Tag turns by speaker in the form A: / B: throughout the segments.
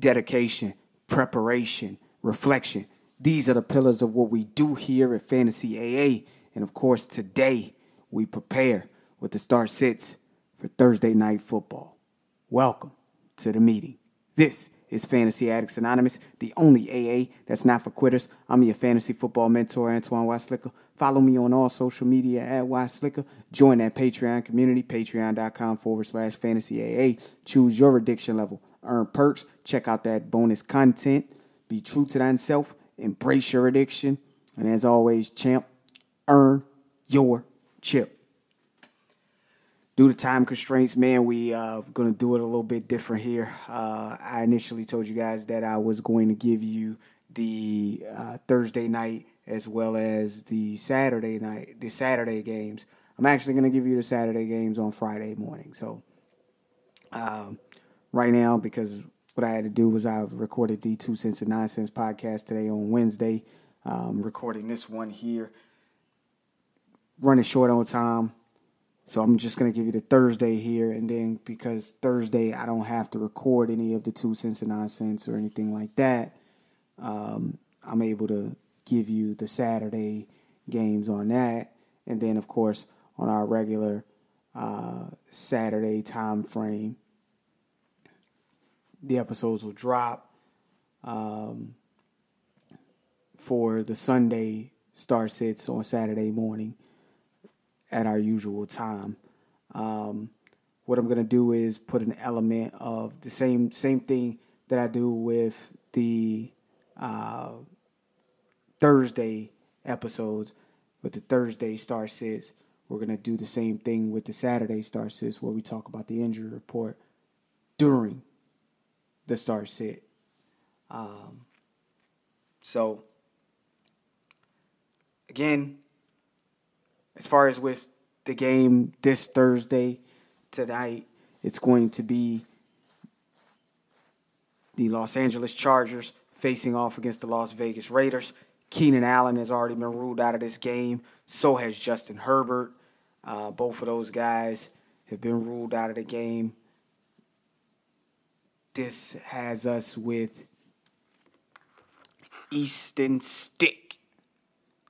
A: dedication, preparation, reflection. These are the pillars of what we do here at Fantasy AA. And of course, today we prepare with the star sits for Thursday night football. Welcome to the meeting. This is Fantasy Addicts Anonymous, the only AA that's not for quitters. I'm your fantasy football mentor, Antoine Weislicker. Follow me on all social media at Weislicker. Join that Patreon community, patreon.com forward slash fantasy AA. Choose your addiction level. Earn perks. Check out that bonus content. Be true to thyself. Embrace your addiction. And as always, champ, earn your chip due to time constraints, man, we uh gonna do it a little bit different here. Uh, I initially told you guys that I was going to give you the uh, Thursday night as well as the Saturday night, the Saturday games. I'm actually gonna give you the Saturday games on Friday morning. So, um, right now, because what I had to do was I recorded the Two Cents and Nonsense podcast today on Wednesday. Um, recording this one here, running short on time so I'm just gonna give you the Thursday here, and then because Thursday I don't have to record any of the two cents and nonsense or anything like that, um, I'm able to give you the Saturday games on that, and then of course on our regular uh, Saturday time frame, the episodes will drop um, for the Sunday star sits on Saturday morning at our usual time. Um, what I'm gonna do is put an element of the same same thing that I do with the uh, Thursday episodes with the Thursday Star Sits. We're gonna do the same thing with the Saturday Star Sits where we talk about the injury report during the Star Sit. Um, so again, as far as with the game this Thursday tonight, it's going to be the Los Angeles Chargers facing off against the Las Vegas Raiders. Keenan Allen has already been ruled out of this game. So has Justin Herbert. Uh, both of those guys have been ruled out of the game. This has us with Easton Stick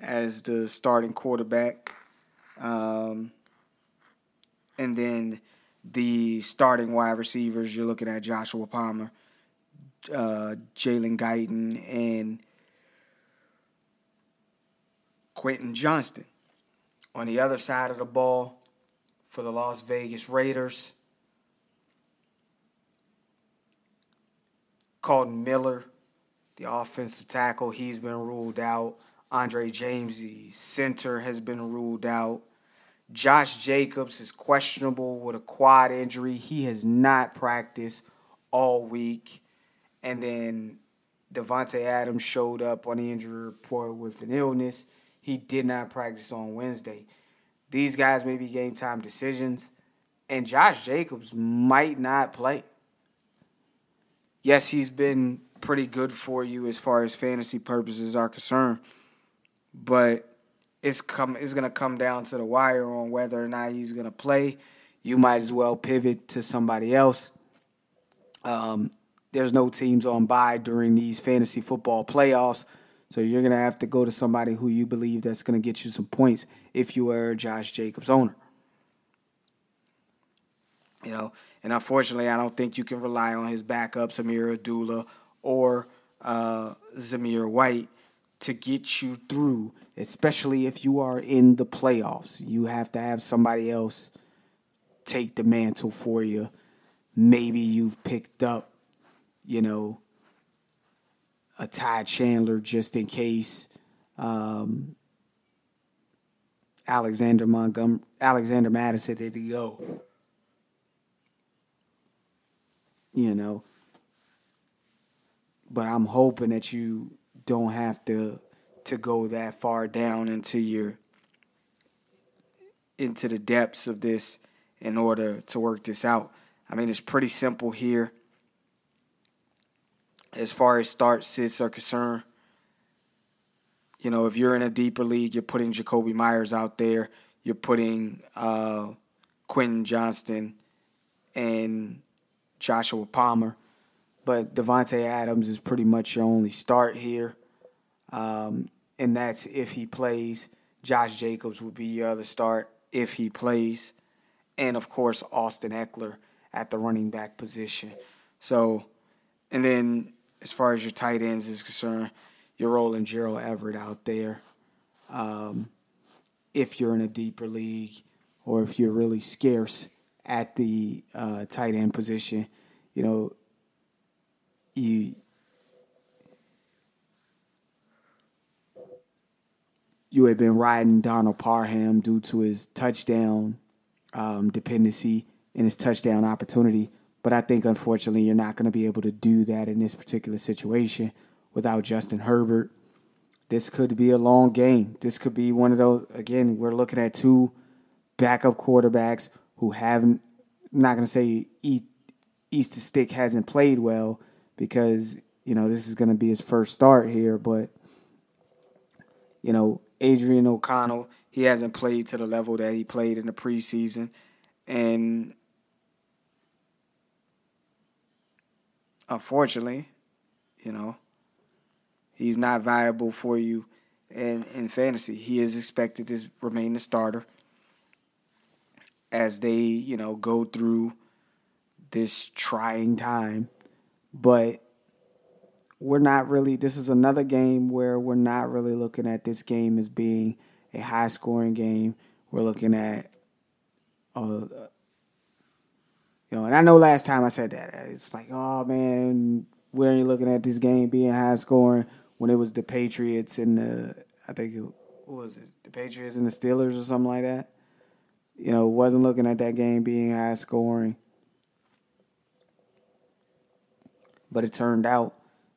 A: as the starting quarterback. Um, and then the starting wide receivers, you're looking at Joshua Palmer, uh, Jalen Guyton, and Quentin Johnston. On the other side of the ball, for the Las Vegas Raiders, Kolton Miller, the offensive tackle, he's been ruled out. Andre James, the center, has been ruled out. Josh Jacobs is questionable with a quad injury. He has not practiced all week. And then Davante Adams showed up on the injury report with an illness. He did not practice on Wednesday. These guys may be game time decisions, and Josh Jacobs might not play. Yes, he's been pretty good for you as far as fantasy purposes are concerned but it's come it's gonna come down to the wire on whether or not he's gonna play. You might as well pivot to somebody else. Um, there's no teams on bye during these fantasy football playoffs, so you're gonna have to go to somebody who you believe that's gonna get you some points if you are Josh Jacobs owner. You know, and unfortunately, I don't think you can rely on his backup, Ameer Abdullah or uh, Zamir White to get you through, especially if you are in the playoffs. You have to have somebody else take the mantle for you. Maybe you've picked up, you know, a Ty Chandler just in case. Um, Alexander Montgomery, Alexander Mattison did he go? You know, but I'm hoping that you don't have to to go that far down into your into the depths of this in order to work this out. I mean, it's pretty simple here. As far as start sits are concerned, you know, if you're in a deeper league, you're putting Jakobi Meyers out there, you're putting uh, Quentin Johnston and Joshua Palmer but Davante Adams is pretty much your only start here, um, and that's if he plays. Josh Jacobs would be your other start if he plays, and of course Austin Ekeler at the running back position. So, and then as far as your tight ends is concerned, you're rolling Gerald Everett out there. Um, if you're in a deeper league or if you're really scarce at the uh, tight end position, you know, you you had been riding Donald Parham due to his touchdown um, dependency and his touchdown opportunity. But I think unfortunately you're not going to be able to do that in this particular situation without Justin Herbert. This could be a long game. This could be one of those. Again, we're looking at two backup quarterbacks who haven't. I'm not going to say East Stick hasn't played well because you know this is going to be his first start here, but you know Aidan O'Connell he hasn't played to the level that he played in the preseason, and unfortunately, you know he's not viable for you in, in fantasy. He is expected to remain the starter as they, you know, go through this trying time. But we're not really this is another game where we're not really looking at this game as being a high scoring game. We're looking at uh, you know, and I know last time I said that it's like, oh man, we ain't looking at this game being high scoring when it was the Patriots and the I think it what was it the Patriots and the Steelers or something like that. You know, wasn't looking at that game being high scoring, but it turned out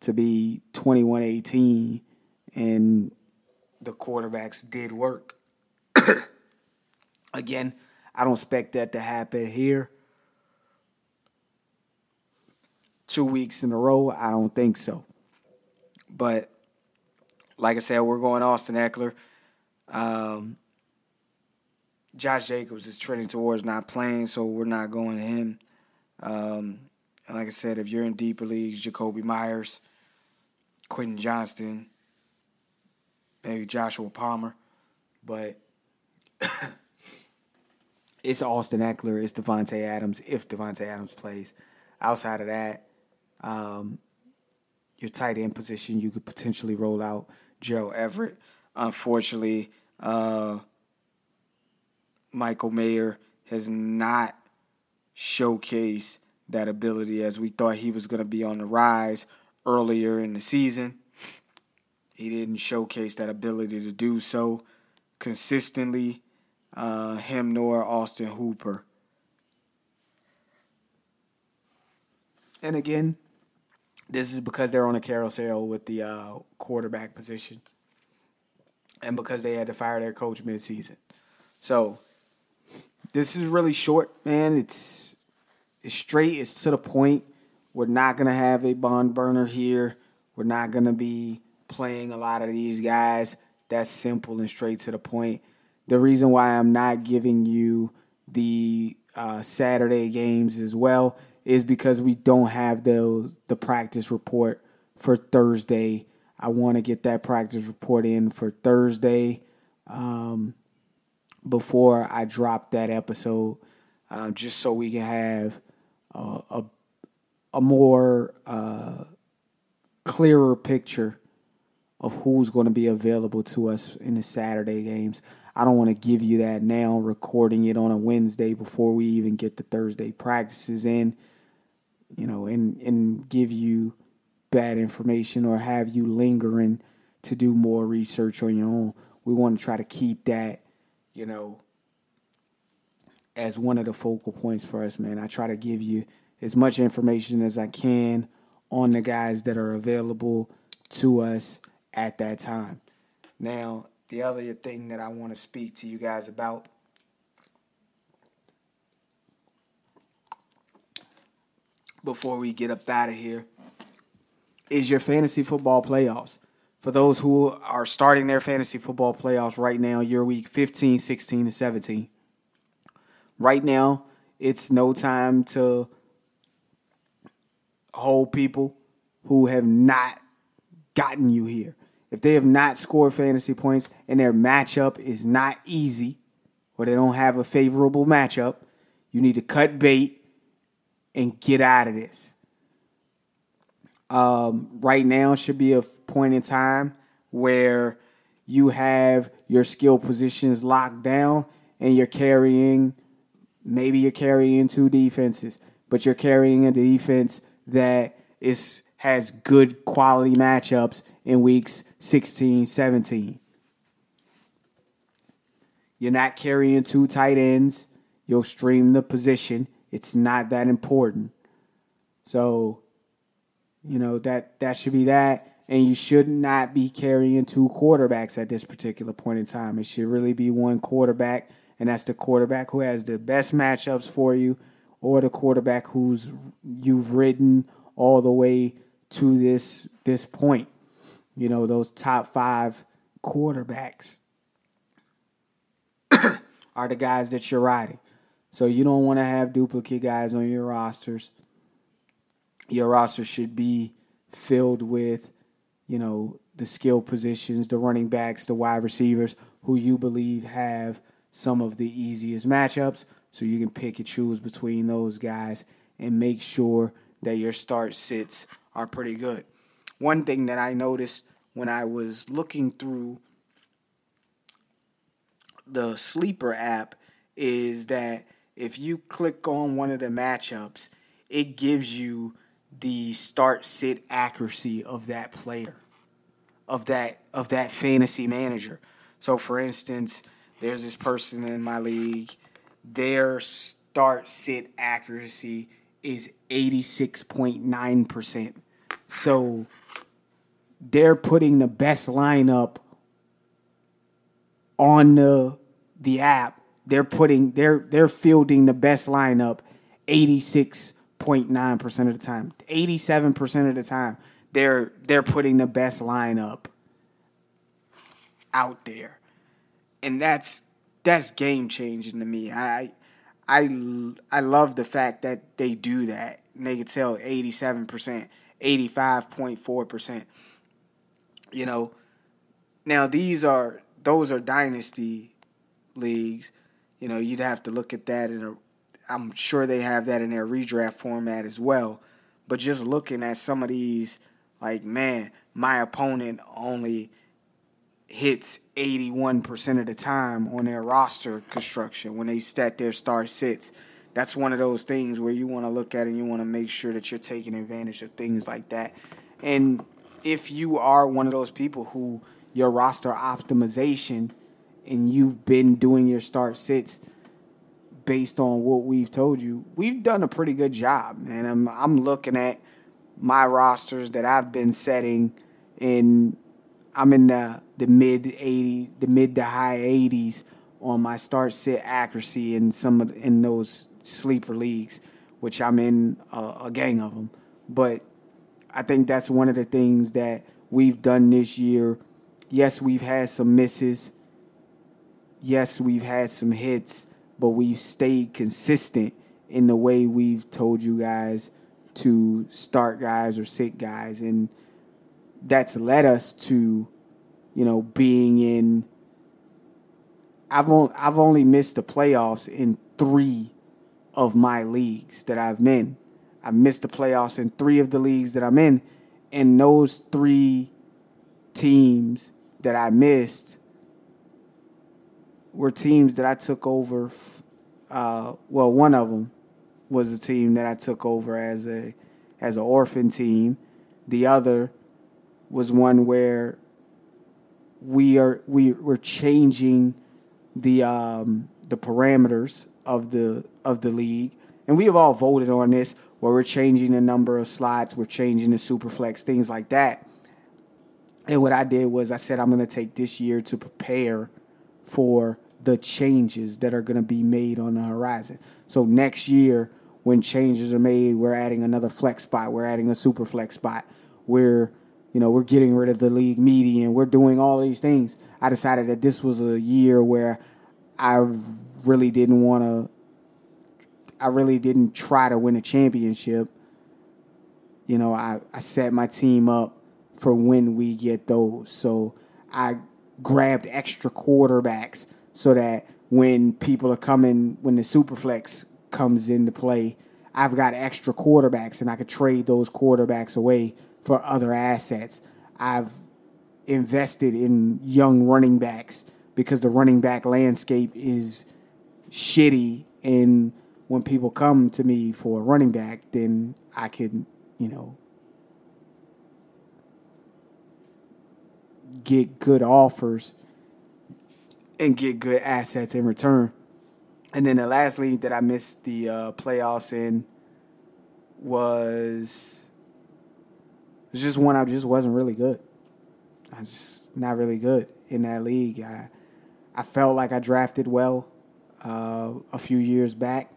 A: to be 21-18 and the quarterbacks did work. Again, I don't expect that to happen here. Two weeks in a row, I don't think so. But like I said, we're going Austin Ekeler. Um, Josh Jacobs is trending towards not playing, so we're not going to him. Um, and like I said, if you're in deeper leagues, Jakobi Meyers, Quentin Johnston, maybe Joshua Palmer, but it's Austin Ekeler, it's Davante Adams if Davante Adams plays. Outside of that, um, your tight end position, you could potentially roll out Joe Everett. Unfortunately, uh, Michael Mayer has not showcased that ability as we thought he was going to be on the rise earlier in the season. He didn't showcase that ability to do so consistently. Uh, him nor Austin Hooper. And again, this is because they're on a carousel with the uh, quarterback position, and because they had to fire their coach midseason. So this is really short, man. It's it's straight. It's to the point. We're not gonna have a bond burner here. We're not gonna be playing a lot of these guys. That's simple and straight to the point. The reason why I'm not giving you the uh, Saturday games as well is because we don't have the the practice report for Thursday. I want to get that practice report in for Thursday um, before I drop that episode, uh, just so we can have uh, a a more uh, clearer picture of who's going to be available to us in the Saturday games. I don't want to give you that now, recording it on a Wednesday before we even get the Thursday practices in you know, and and give you bad information or have you lingering to do more research on your own. We want to try to keep that, you know, as one of the focal points for us, man. I try to give you as much information as I can on the guys that are available to us at that time. Now, the other thing that I want to speak to you guys about before we get up out of here is your fantasy football playoffs. For those who are starting their fantasy football playoffs right now, you're week 15, 16, and 17. Right now, it's no time to hold people who have not gotten you here. If they have not scored fantasy points and their matchup is not easy, or they don't have a favorable matchup, you need to cut bait and get out of this. Um, right now should be a point in time where you have your skill positions locked down and you're carrying maybe you're carrying two defenses, but you're carrying a defense that is has good quality matchups in weeks 16, 17. You're not carrying two tight ends. You'll stream the position. It's not that important. So, you know, that that should be that. And you should not be carrying two quarterbacks at this particular point in time. It should really be one quarterback, and that's the quarterback who has the best matchups for you, or the quarterback who's you've ridden all the way to this this point. You know, those top five quarterbacks are the guys that you're riding. So you don't want to have duplicate guys on your rosters. Your roster should be filled with, you know, the skill positions, the running backs, the wide receivers who you believe have some of the easiest matchups. So you can pick and choose between those guys and make sure that your start sits are pretty good. One thing that I noticed when I was looking through the sleeper app is that if you click on one of the matchups, it gives you the start sit accuracy of that player, of that of that fantasy manager. So for instance, there's this person in my league, their start sit accuracy is 86.9%. So they're putting the best lineup on the the app. They're putting they're they're fielding the best lineup 86.9% of the time. 87% of the time they're they're putting the best lineup out there. And that's that's game changing to me. I I I love the fact that they do that. And they could tell 87%, 85.4%. You know, now these are those are dynasty leagues. You know, you'd have to look at that in a I'm sure they have that in their redraft format as well. But just looking at some of these, like, man, my opponent only hits 81% of the time on their roster construction when they stat their star sits. That's one of those things where you want to look at and you want to make sure that you're taking advantage of things like that. And if you are one of those people who your roster optimization and you've been doing your start sits based on what we've told you, we've done a pretty good job, man. I'm I'm looking at my rosters that I've been setting in I'm in the the mid 80, the mid to high 80s on my start sit accuracy in some of, in those sleeper leagues, which I'm in a, a gang of them. But I think that's one of the things that we've done this year. Yes, we've had some misses. Yes, we've had some hits, but we've stayed consistent in the way we've told you guys to start guys or sit guys and that's led us to, you know, being in. I've only I've only missed the playoffs in three of my leagues that I've been. I've missed the playoffs in three of the leagues that I'm in, and those three teams that I missed were teams that I took over. Uh, well, one of them was a team that I took over as a as an orphan team. The other was one where we are we we're changing the um, the parameters of the of the league, and we have all voted on this. Where we're changing the number of slots, we're changing the superflex, things like that. And what I did was I said I'm going to take this year to prepare for the changes that are going to be made on the horizon. So next year, when changes are made, we're adding another flex spot, we're adding a super flex spot, we're you know, we're getting rid of the league median. We're doing all these things. I decided that this was a year where I really didn't want to. I really didn't try to win a championship. you know, I, I set my team up for when we get those. So I grabbed extra quarterbacks so that when people are coming, when the superflex comes into play, I've got extra quarterbacks and I could trade those quarterbacks away for other assets. I've invested in young running backs because the running back landscape is shitty and when people come to me for a running back, then I can, you know, get good offers and get good assets in return. And then the last league that I missed the uh, playoffs in was was just one I just wasn't really good. I just not really good in that league. I I felt like I drafted well uh, a few years back,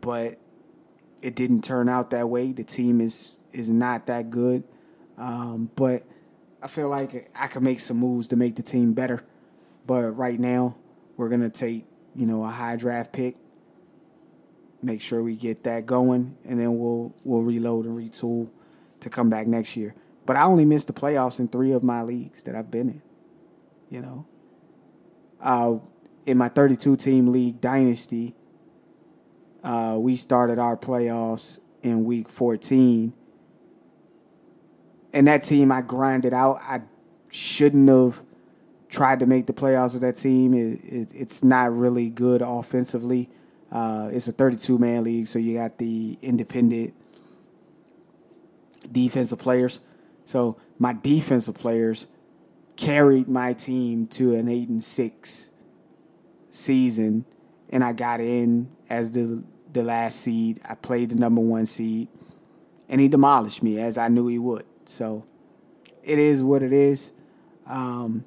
A: but it didn't turn out that way. The team is is not that good, um, but I feel like I could make some moves to make the team better. But right now, we're gonna take you know a high draft pick, make sure we get that going, and then we'll we'll reload and retool to come back next year. But I only missed the playoffs in three of my leagues that I've been in. You know, uh, in my 32 team league dynasty, uh, we started our playoffs in week 14. And that team I grinded out. I shouldn't have tried to make the playoffs with that team. It, it, it's not really good offensively. Uh, it's a 32 man league, so you got the independent defensive players. So my defensive players carried my team to an eight and six season, and I got in as the the last seed. I played the number one seed, and he demolished me as I knew he would. So it is what it is. Um,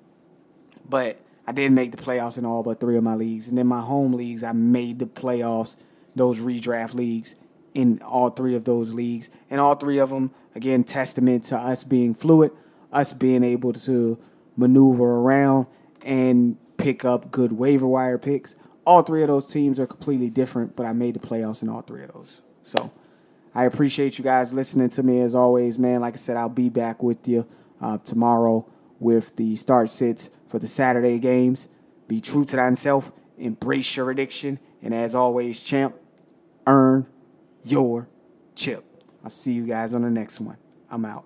A: but I did make the playoffs in all but three of my leagues, and in my home leagues, I made the playoffs. Those redraft leagues in all three of those leagues, and all three of them again testament to us being fluid, us being able to maneuver around and pick up good waiver wire picks. All three of those teams are completely different, but I made the playoffs in all three of those. So I appreciate you guys listening to me as always, man. Like I said, I'll be back with you uh, tomorrow with the start sits for the Saturday games. Be true to thyself, embrace your addiction, and as always, champ, earn your chip. I'll see you guys on the next one. I'm out.